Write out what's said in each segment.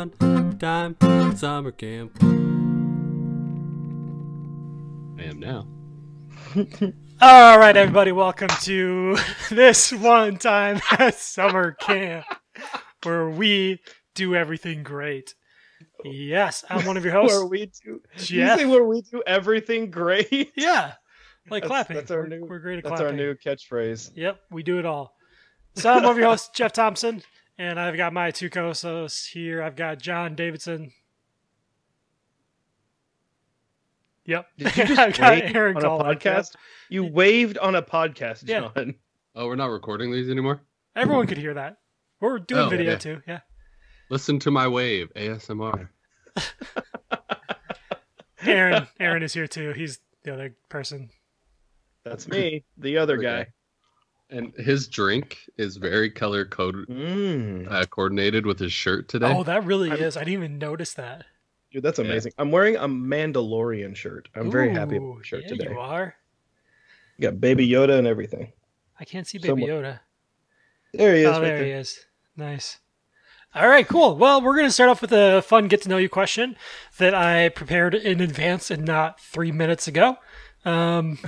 and listen to one time summer camp. I am now. All right, everybody, welcome to this one time at summer camp where we do everything great. Yes, I'm one of your hosts. where hosts. we do Jeff. you say where we do everything great. Yeah, like That's- clapping. That's our we're, new. we're great at That's clapping. our new catchphrase. Yep, we do it all. So I'm one of your hosts, Jeff Thompson, and I've got my two co-hosts here. I've got John Davidson. Yep, Did you just I've got wave Aaron on a Kollick, yep. podcast? You waved on a podcast, Yeah. John. Oh, we're not recording these anymore? Everyone could hear that. We're doing Oh, video yeah. too. Yeah. Listen to my wave, ASMR. Aaron Aaron is here too. He's the other person. That's me, the other Other guy. Guy. And his drink is very color code Mm. uh, coordinated with his shirt today. Oh, that really I'm- is. I didn't even notice that. Dude, that's Yeah. amazing. I'm wearing a Mandalorian shirt. I'm very happy with Ooh, my shirt yeah, today. You are. Got Baby Yoda and everything. I can't see Baby Somewhat- Yoda. There he is. oh, right there there. he is. Nice. All right, cool. Well, we're going to start off with a fun get to know you question that I prepared in advance and not three minutes ago. Um,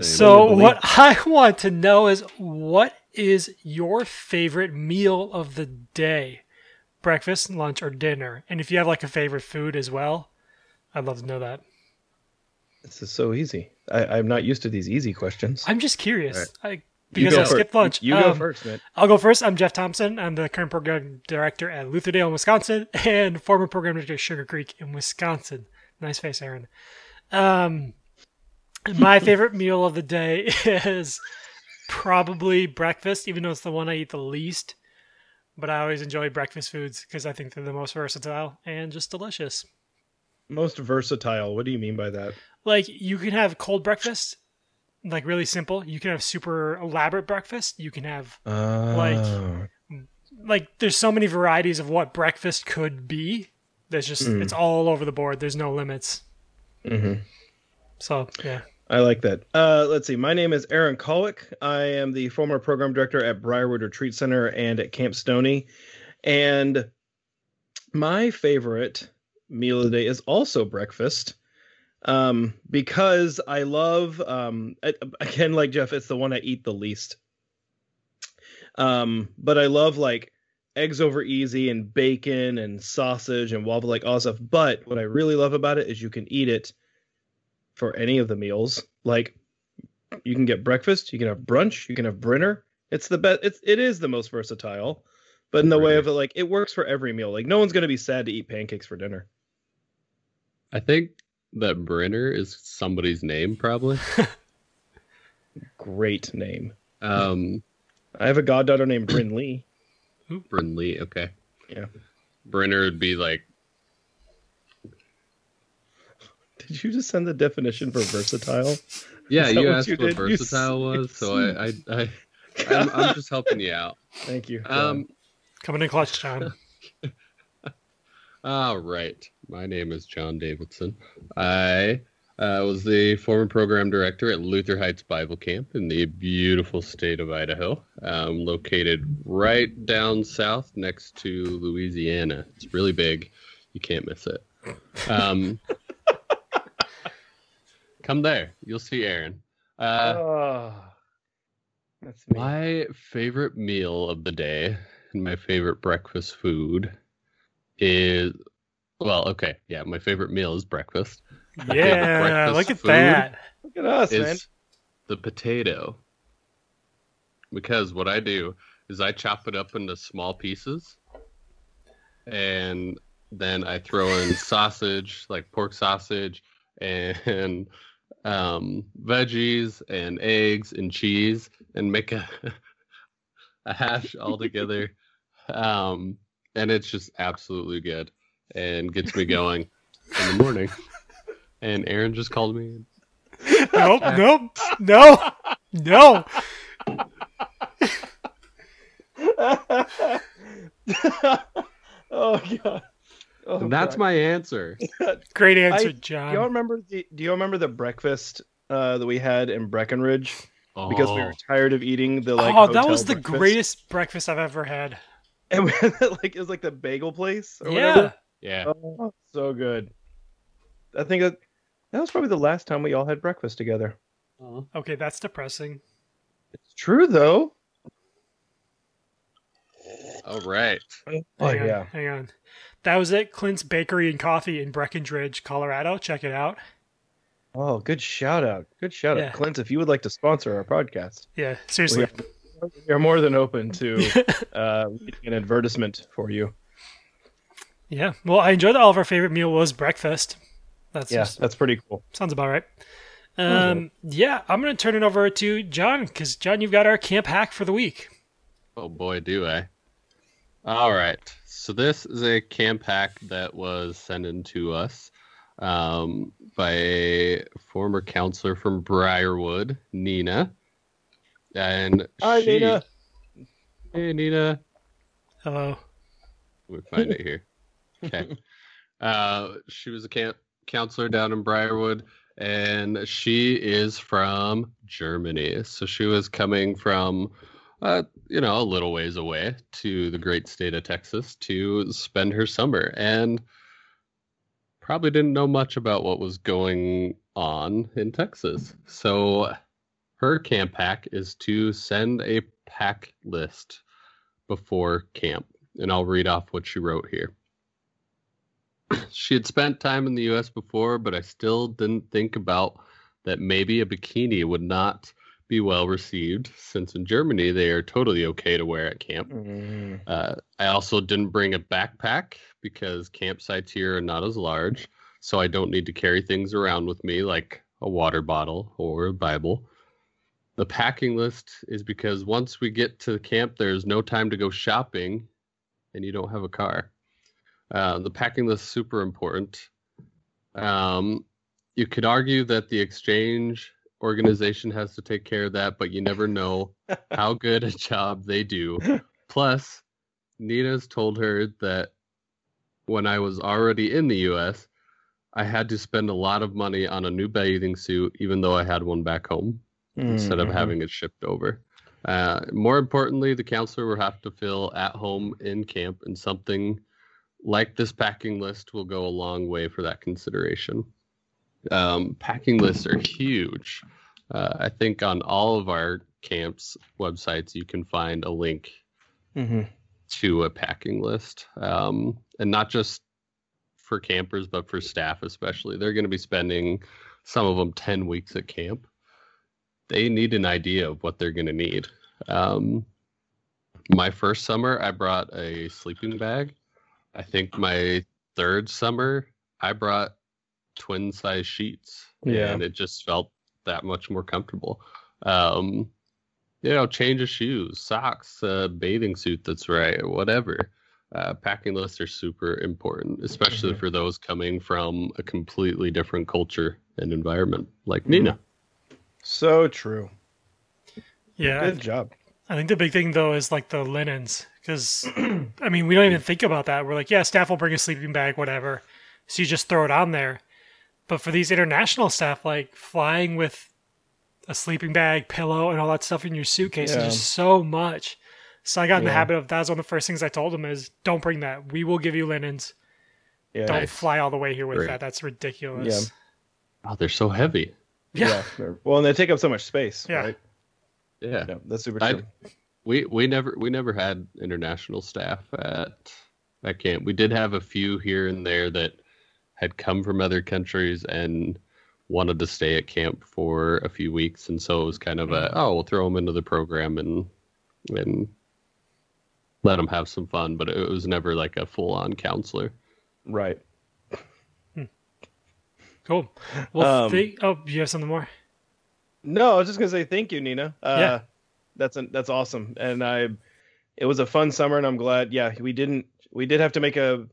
so, what I want to know is what is your favorite meal of the day? Breakfast, lunch, or dinner? And if you have like a favorite food as well, I'd love to know that. This is so easy. I, I'm not used to these easy questions. I'm just curious. Right. I, because I first. skipped lunch. You go Um, first, man. I'll go first. I'm Jeff Thompson. I'm the current program director at Lutherdale in Wisconsin and former program director at Sugar Creek in Wisconsin. Nice face, Aaron. Um, my favorite meal of the day is probably breakfast, even though it's the one I eat the least. But I always enjoy breakfast foods because I think they're the most versatile and just delicious. Most versatile. What do you mean by that? Like you can have cold breakfast, like really simple. You can have super elaborate breakfast. You can have Oh. like there's so many varieties of what breakfast could be. There's just Mm. it's all over the board. There's no limits. hmm So yeah. I like that. Uh, let's see. My name is Aaron Kollick. I am the former program director at Briarwood Retreat Center and at Camp Stony. And my favorite meal of the day is also breakfast um, because I love, um, again, like Jeff, it's the one I eat the least. Um, but I love like eggs over easy and bacon and sausage and waffle, like all stuff. But what I really love about it is you can eat it for any of the meals. Like you can get breakfast, you can have brunch, you can have dinner. It's the best. It's it is the most versatile, but in the way of it, like it works for every meal. Like no one's gonna be sad to eat pancakes for dinner. I think that Brenner is somebody's name, probably. Great name. Um, I have a goddaughter named Bryn Lee. Bryn Lee, okay. Yeah. Brenner would be like, Did you just send the definition for versatile? yeah, you asked you what did? Versatile s- was, so I, I, I I'm, I'm just helping you out. Thank you. Um, Coming in clutch, John. all right. My name is John Davidson. I uh, was the former program director at Luther Heights Bible Camp in the beautiful state of Idaho, um, located right down south next to Louisiana. It's really big. You can't miss it. Um, come there. You'll see Aaron. Uh, oh, that's me. My favorite meal of the day and my favorite breakfast food is well, okay, yeah, my favorite meal is breakfast. Yeah, breakfast look at that. Look at us, man. the potato. Because what I do is I chop it up into small pieces and then I throw in sausage, like pork sausage and um, veggies and eggs and cheese and make a a hash all together. Um, and it's just absolutely good and gets me going in the morning. And Aaron just called me. Nope, nope, no, no. oh god. Oh, And that's God. my answer. Great answer, I- John. Do y'all remember the Do you remember the breakfast uh, that we had in Breckenridge because we were tired of eating the like. oh, that hotel was the greatest breakfast I've ever had. And we, like it was like the bagel place or yeah. whatever. Yeah. Oh, so good. I think that that was probably the last time we all had breakfast together. Okay, that's depressing. It's true though. All right. Oh Hang on, yeah. Hang on. That was it. Clint's Bakery and Coffee in Breckenridge, Colorado. Check it out. Oh, good shout out. Good shout Yeah. out. Clint, if you would like to sponsor our podcast, Yeah, seriously. we are more than open to uh, an advertisement for you. Yeah. Well, I enjoyed that all of our favorite meal was breakfast. That's Yeah, just that's pretty cool. sounds about right. Um, yeah, I'm gonna turn it over to John because John, you've got our camp hack for the week. Oh boy, do I. All right. So this is a camp hack that was sent in to us um, by a former counselor from Briarwood, Nina. And Hi, she, Nina. Hey, Nina. Hello. Let me find it here. Okay. Uh, she was a camp counselor down in Briarwood, and she is from Germany. So she was coming from, uh, you know, a little ways away to the great state of Texas to spend her summer, and probably didn't know much about what was going on in Texas. So her camp hack is to send a pack list before camp and I'll read off what she wrote here. she had spent time in the US before, but I still didn't think about that maybe a bikini would not be well received, since in Germany they are totally okay to wear at camp. Mm, Uh, I also didn't bring a backpack because campsites here are not as large, so I don't need to carry things around with me like a water bottle or a Bible. The packing list is because once we get to the camp, there's no time to go shopping and you don't have a car. Uh, the packing list is super important. Um, you could argue that the exchange organization has to take care of that, but you never know how good a job they do. Plus, Nina's told her that when I was already in the US, I had to spend a lot of money on a new bathing suit, even though I had one back home instead of mhm. having it shipped over. Uh, more importantly, the counselor will have to feel at home in camp, and something like this packing list will go a long way for that consideration. Um, packing lists are huge. Uh, I think on all of our camps websites, you can find a link Mhm. to a packing list, um, and not just for campers, but for staff especially. They're going to be spending some of them ten weeks at camp. They need an idea of what they're going to need. Um, my first summer, I brought a sleeping bag. I think my third summer, I brought twin size sheets, Yeah. and it just felt that much more comfortable. Um, you know, change of shoes, socks, uh, bathing suit that's right, whatever. Uh, packing lists are super important, especially Mhm. for those coming from a completely different culture and environment, like Nina. So true. Yeah, I, Good job. I think the big thing though is like the linens because I mean we don't even think about that. We're like, yeah, staff will bring a sleeping bag, whatever. So you just throw it on there. But for these international staff, like flying with a sleeping bag, pillow, and all that stuff in your suitcase Yeah. is just so much. So I got in the habit of that was one of the first things I told them is don't bring that. We will give you linens. Yeah. Don't Nice. fly all the way here with Great. that. That's ridiculous. Oh, they're so heavy. Yeah. they're- Well, and they take up so much space. Yeah. Right? Yeah. Yeah. That's super I- true. We we never we never had international staff at at camp. We did have a few here and there that had come from other countries and wanted to stay at camp for a few weeks, and so it was kind of a oh we'll throw them into the program and and let them have some fun. But it was never like a full on counselor. Right. Cool. Well, Um, thi- oh, you have something more? No, I was just gonna say thank you, Nina. Uh, Yeah. that's a, that's awesome, and I, it was a fun summer, and I'm glad. Yeah, we didn't, we did have to make a,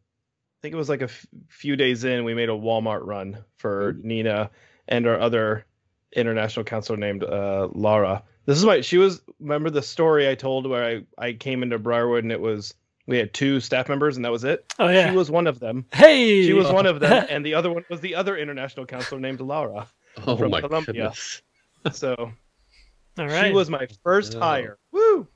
I think it was like a f- few days in, we made a Walmart run for Nina and our other international counselor named uh, Laura. This is why she was. Remember the story I told where I I came into Briarwood and it was we had two staff members and that was it. Oh yeah. She was one of them. hey. She was one of them, and the other one was the other international counselor named Laura. Oh From my Colombia. goodness! So all right. she was my first Oh. hire. Woo!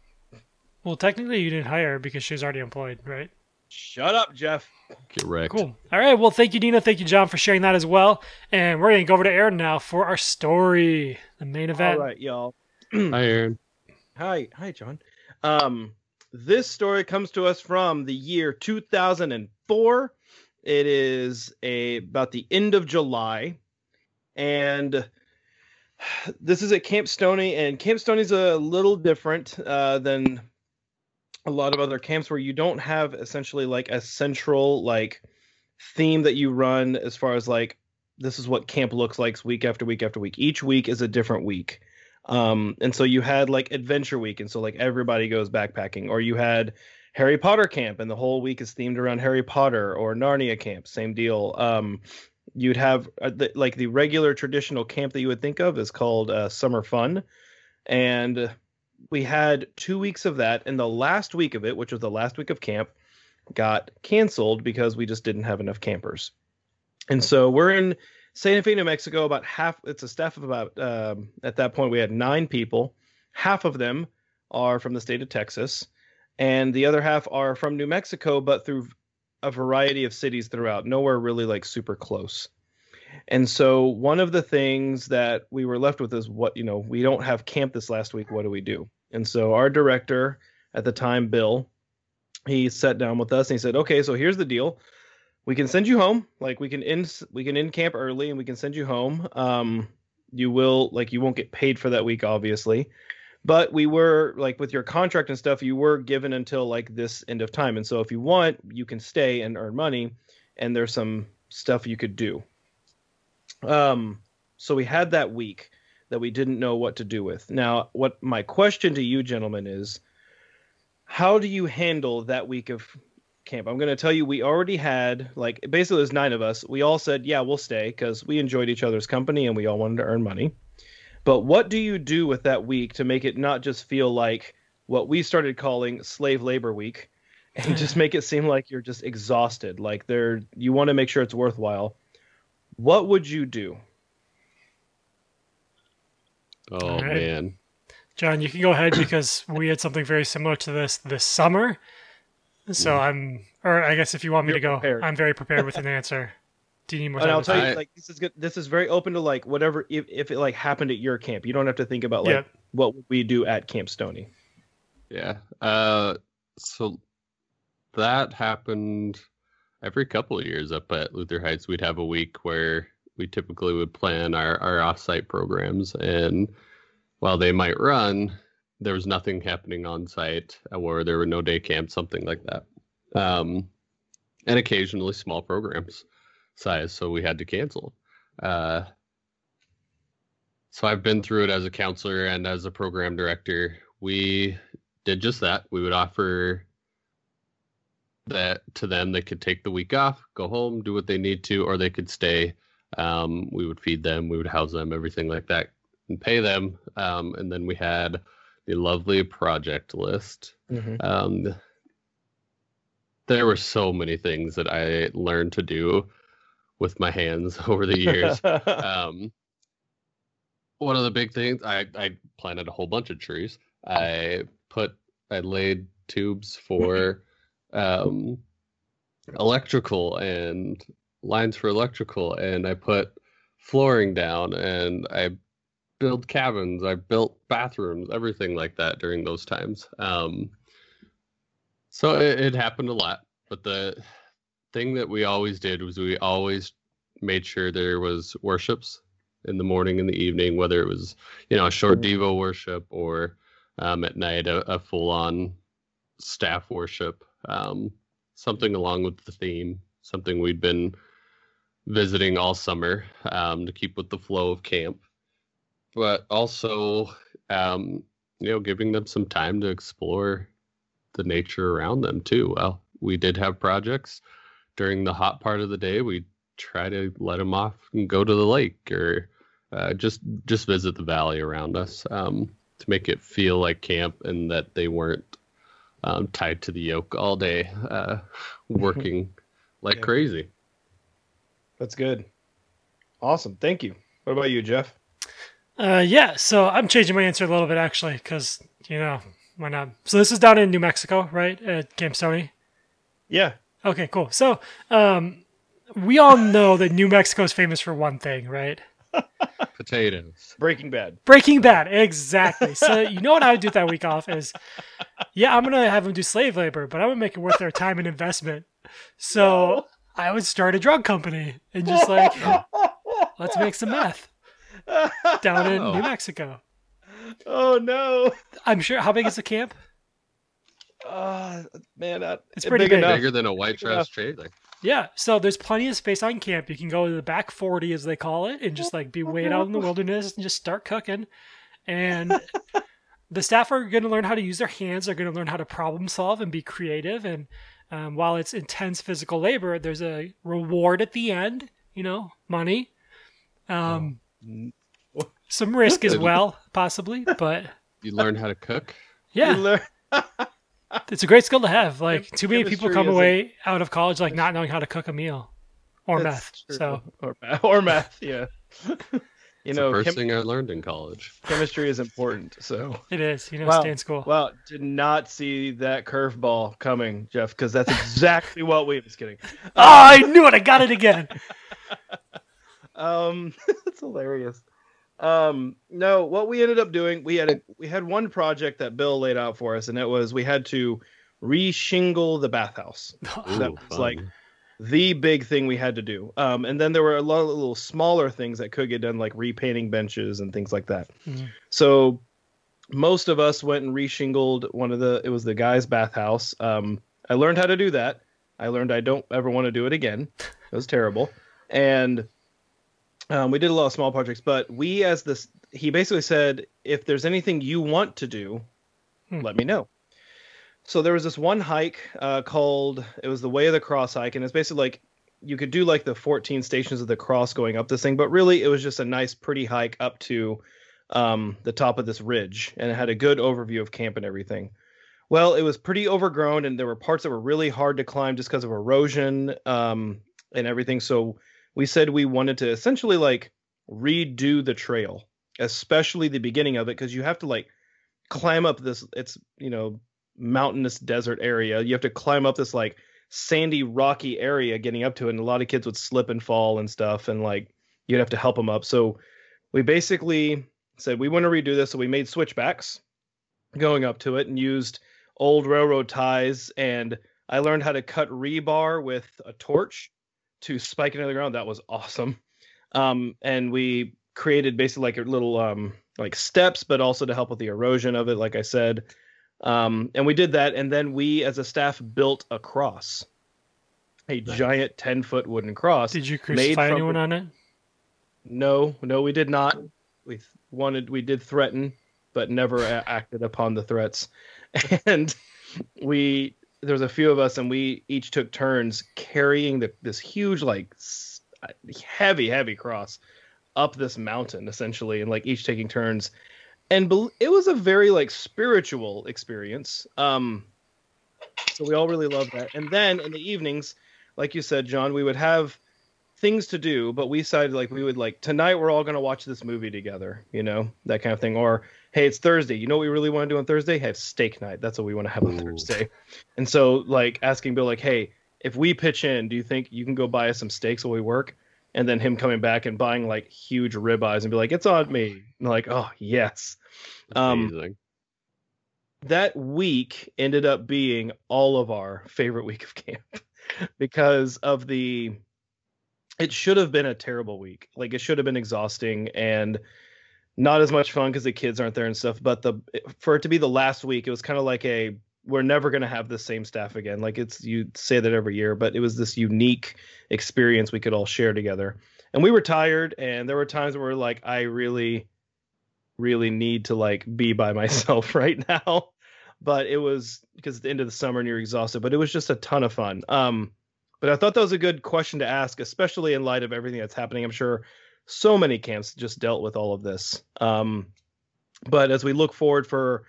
Well, technically, you didn't hire her because she was already employed, right? Shut up, Jeff. Get wrecked. Cool. All right. Well, thank you, Nina. Thank you, John, for sharing that as well. And we're going to go over to Aaron now for our story, the main event. All right, y'all. Hi, Aaron. Hi, hi, John. Um, this story comes to us from the year 2004. It is a about the end of July, and this is at Camp Stony. And Camp Stony's a little different uh, than a lot of other camps where you don't have essentially like a central like theme that you run as far as like this is what camp looks like week after week after week. Each week is a different week. Um, and so you had like adventure week, and so like everybody goes backpacking, or you had Harry Potter camp, and the whole week is themed around Harry Potter, or Narnia camp, same deal. Um, you'd have uh, the, like the regular traditional camp that you would think of is called uh, Summer Fun, and we had two weeks of that, and the last week of it, which was the last week of camp, got canceled because we just didn't have enough campers. And so we're in Santa Fe, New Mexico. About half, it's a staff of about, um, at that point, we had nine people. Half of them are from the state of Texas, and the other half are from New Mexico, but through a variety of cities throughout, nowhere really like super close. And so one of the things that we were left with is what, you know, we don't have camp this last week. What do we do? And so our director at the time, Bill, he sat down with us and he said, "Okay, so here's the deal. We can send you home. Like we can end we can end camp early and we can send you home. Um you will like you won't get paid for that week obviously. But we were like with your contract and stuff, you were given until like this end of time. And so if you want, you can stay and earn money and there's some stuff you could do. Um, so we had that week that we didn't know what to do with. Now, what my question to you, gentlemen, is how do you handle that week of camp? I'm going to tell you, we already had like basically there's nine of us. We all said, yeah, we'll stay because we enjoyed each other's company and we all wanted to earn money. But what do you do with that week to make it not just feel like what we started calling slave labor week and just make it seem like you're just exhausted, like there you want to make sure it's worthwhile what would you do? Oh right. man. John, you can go ahead because we had something very similar to this this summer. So mm. I'm or I guess if you want me You're to go, prepared. I'm very prepared with an answer. Do you need more time? And I'll tell you, like this is good. This is very open to like whatever if, if it like happened at your camp. You don't have to think about like yeah. what would we do at Camp Stony. Yeah. Uh so that happened every couple of years up at Luther Heights, we'd have a week where we typically would plan our, our offsite programs. And while they might run, there was nothing happening on site or there were no day camps, something like that. Um, and occasionally small programs size, so we had to cancel. Uh, so I've been through it as a counselor and as a program director. We did just that. We would offer that to them they could take the week off, go home, do what they need to, or they could stay. Um, we would feed them, we would house them, everything like that, and pay them. Um, and then we had the lovely project list. Mm-hmm. Um, there were so many things that I learned to do with my hands over the years. um, one of the big things I, I planted a whole bunch of trees. I put I laid tubes for um, electrical and lines for electrical, and I put flooring down, and I built cabins, I built bathrooms, everything like that during those times. Um, so it, it happened a lot, but the thing that we always did was we always made sure there was worships in the morning and the evening, whether it was you know a short mm-hmm. Devo worship or um, at night a, a full on staff worship um, something along with the theme, something we'd been visiting all summer um, to keep with the flow of camp, but also, um, you know, giving them some time to explore the nature around them too. Well, we did have projects during the hot part of the day. We try to let them off and go to the lake or uh, just just visit the valley around us um, to make it feel like camp and that they weren't um, tied to the yoke all day, uh, working like yeah. crazy. That's good. Awesome. Thank you. What about you, Jeff? Uh, yeah, so I'm changing my answer a little bit actually, because you know why not? So this is down in New Mexico, right? At Camp Stony. Yeah. Okay, cool. So, um, we all know that New Mexico is famous for one thing, right? Potatoes. Breaking Bad. Breaking Bad, exactly. So you know what I would do that week off is, yeah, I'm gonna have them do slave labor, but I'm gonna make it worth their time and investment. So I would start a drug company and just like, let's make some meth down in Oh. New Mexico. Oh no. I'm sure. How big is the camp? Oh man, that, It's pretty big. enough. Bigger than a white Big enough. trash trailer. Yeah, so there's plenty of space on camp. You can go to the back 40, as they call it, and just like be way out in the wilderness and just start cooking. And the staff are going to learn how to use their hands. They're going to learn how to problem solve and be creative. And um, while it's intense physical labor, there's a reward at the end. You know, money, um, some risk as well, possibly. But You learn how to cook. You yeah, learn- it's a great skill to have. Like too many people come is a- away out of college like not knowing how to cook a meal or That's meth. true. So or math, or math, yeah. you It's know, the first chem- thing I learned in college. chemistry is important. So, it is. You know, Wow. stay in school. wow, did not see that curveball coming, Jeff, because that's exactly what we. Just kidding. Oh, I knew it. I got it again. Um, that's hilarious. Um, no, what we ended up doing, we had a we had one project that Bill laid out for us, and it was we had to reshingle the bathhouse. That was fun. like the big thing we had to do. Um, and then there were a lot of little smaller things that could get done, like repainting benches and things like that. Mhm. So most of us went and reshingled one of the. It was the guy's bathhouse. Um, I learned how to do that. I learned I don't ever want to do it again. It was terrible, and um, we did a lot of small projects. But we, as this, he basically said, if there's anything you want to do, Hmm. let me know. So there was this one hike uh, called it was the Way of the Cross hike, and it's basically like you could do like the 14 stations of the cross going up this thing, but really it was just a nice, pretty hike up to um, the top of this ridge, and it had a good overview of camp and everything. Well, it was pretty overgrown, and there were parts that were really hard to climb just because of erosion um, and everything. So we said we wanted to essentially like redo the trail, especially the beginning of it, because you have to like climb up this. It's you know mountainous desert area. You have to climb up this like sandy, rocky area getting up to it, and a lot of kids would slip and fall and stuff, and like you'd have to help them up. So we basically said we want to redo this, so we made switchbacks going up to it and used old railroad ties and I learned how to cut rebar with a torch to spike it into the ground. That was awesome. Um, and we created basically like a little um, like steps, but also to help with the erosion of it, like I said. Um, and we did that, and then we as a staff built a cross, a Nice. giant ten foot wooden cross. Did you crucify from- anyone on it? No, no, we did not. We wanted, we did threaten, but never acted upon the threats. And we, there was a few of us, and we each took turns carrying the this huge, like heavy, heavy cross up this mountain, essentially, and like each taking turns. And bel it was a very like spiritual experience. Um, so we all really loved that. And then in the evenings, like you said, John, we would have things to do, but we decided like we would like tonight we're all gonna watch this movie together, you know, that kind of thing. Or hey, it's Thursday. You know what we really want to do on Thursday? Have steak night. That's what we want to have on Ooh. Thursday. And so like asking Bill like, hey, if we pitch in, do you think you can go buy us some steaks while we work? And then him coming back and buying like huge ribeyes and be like, it's on me. And like, oh yes. Um, that week ended up being all of our favorite week of camp because of the it should have been a terrible week. Like it should have been exhausting and not as much fun because the kids aren't there and stuff but the for it to be the last week it was kind of like a we're never going to have the same staff again. Like it's you say that every year but it was this unique experience we could all share together. And we were tired and there were times where we like i really really need to like be by myself right now. But it was because the end of the summer and you're exhausted but it was just a ton of fun. Um but i thought that was a good question to ask especially in light of everything that's happening. I'm sure so many camps just dealt with all of this. Um but as we look forward for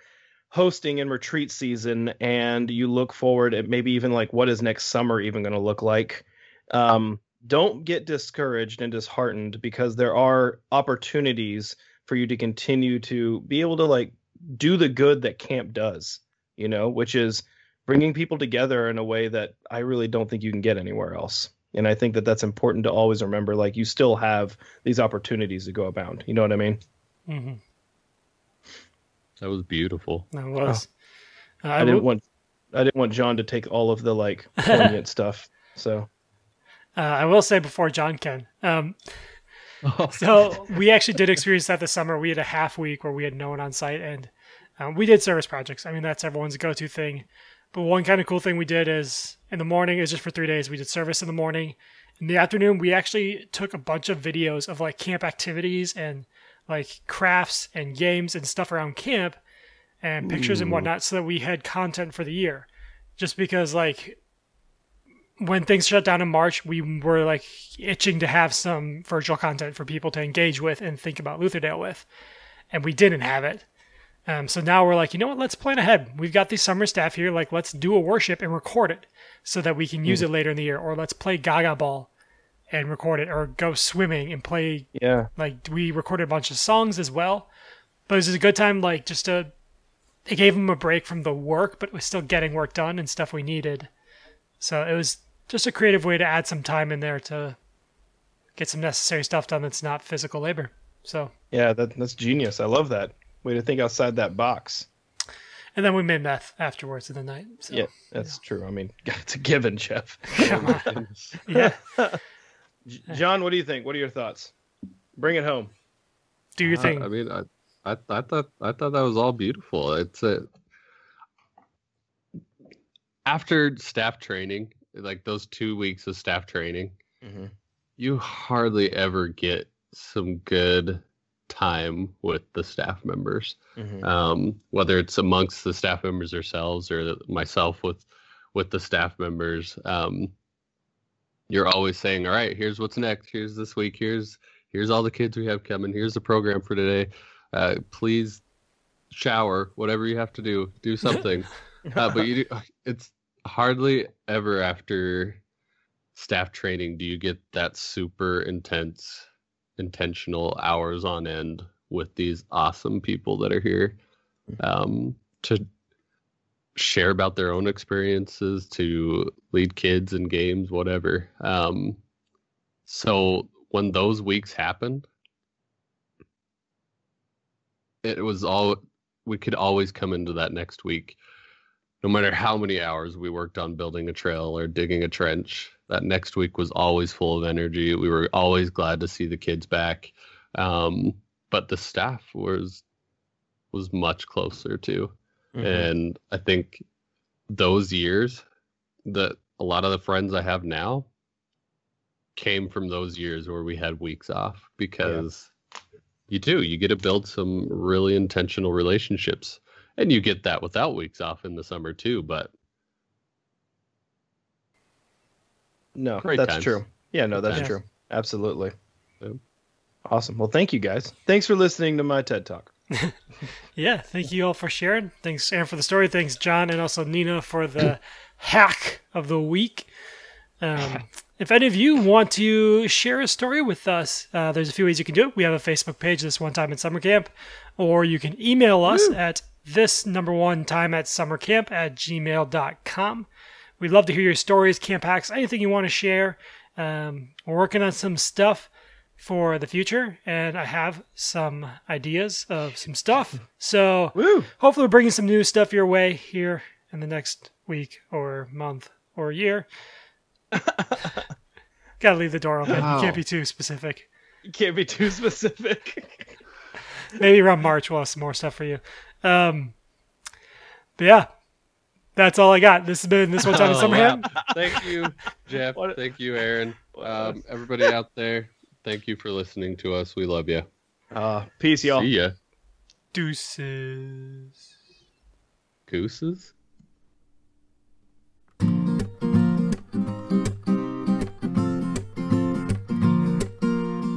hosting and retreat season and you look forward at maybe even like what is next summer even going to look like um don't get discouraged and disheartened because there are opportunities for you to continue to be able to like do the good that camp does you know, which is bringing people together in a way that I really don't think you can get anywhere else. And I think that that's important to always remember. Like you still have these opportunities to go abound. You know what I mean? Mm-hmm. That was beautiful. That was. Uh, I didn't will- want I didn't want John to take all of the like poignant stuff. So Uh, I will say before John can. Um, so we actually did experience that this summer. We had a half week where we had no one on site, and um, we did service projects. I mean, that's everyone's go-to thing. But one kind of cool thing we did is in the morning is just for three days. We did service in the morning. In the afternoon, we actually took a bunch of videos of like camp activities and like crafts and games and stuff around camp and pictures and whatnot, so that we had content for the year. Just because like when things shut down in March, we were like itching to have some virtual content for people to engage with and think about Lutherdale with, and we didn't have it. Um, so now we're like, you know what? Let's plan ahead. We've got these summer staff here. Like, let's do a worship and record it so that we can use it later in the year. Or let's play Gaga Ball and record it, or go swimming and play. yeah, Like, we recorded a bunch of songs as well. But it was a good time, like, just to. It gave them a break from the work, but it was still getting work done and stuff we needed. So it was just a creative way to add some time in there to get some necessary stuff done that's not physical labor. So, yeah, that that's genius. I love that. Way to think outside that box. and then we made meth afterwards in the night. So, yeah, that's true. I mean, it's a given, Jeff. yeah. John, what do you think? What are your thoughts? Bring it home. Do your Uh, thing. I mean, I, I, I thought I thought that was all beautiful. It's a after staff training, like those two weeks of staff training, you hardly ever get some good time with the staff members. Mhm. Um, whether it's amongst the staff members themselves or myself with with the staff members. Um, you're always saying, "All right, here's what's next. Here's this week. Here's here's all the kids we have coming. Here's the program for today. Uh, please shower. Whatever you have to do, do something." uh, but you do, it's hardly ever after staff training do you get that super intense intentional hours on end with these awesome people that are here um, to share about their own experiences to lead kids in games whatever. Um, so when those weeks happened it was all we could always come into that next week no matter how many hours we worked on building a trail or digging a trench that next week was always full of energy. We were always glad to see the kids back. Um, but the staff was was much closer too. Mhm. and i think those years that a lot of the friends i have now came from those years where we had weeks off because you do you get to build some really intentional relationships. And you get that without weeks off in the summer too but No, Great that's times. true. Yeah, no, that's times. true. Absolutely. Yep. Awesome. Well, thank you guys. Thanks for listening to my TED Talk. Yeah, thank you all for sharing. Thanks, Aaron, for the story. Thanks, John, and also Nina for the hack of the week. Um, if any of you want to share a story with us, uh, there's a few ways you can do it. We have a Facebook page, This One Time in Summer Camp, or you can email us at this number one time at summercamp at gmail.com. We'd love to hear your stories, camp hacks, anything you want to share. Um, we're working on some stuff for the future, and I have some ideas of some stuff. So Woo! hopefully, we're bringing some new stuff your way here in the next week or month or year. Gotta leave the door open. You can't be too specific. You can't be too specific. Maybe around March we'll have some more stuff for you. Um, but yeah, that's all I got. This has been this one time in Oh, summer wow. thank you jeff What- thank you aaron um, everybody out there thank you for listening to us we love you Uh, peace, y'all. see ya Deuces. gooses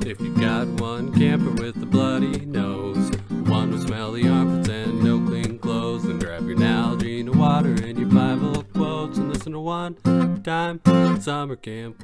If you got one camper with a bloody nose, one with smelly armpits listen to one time summer camp.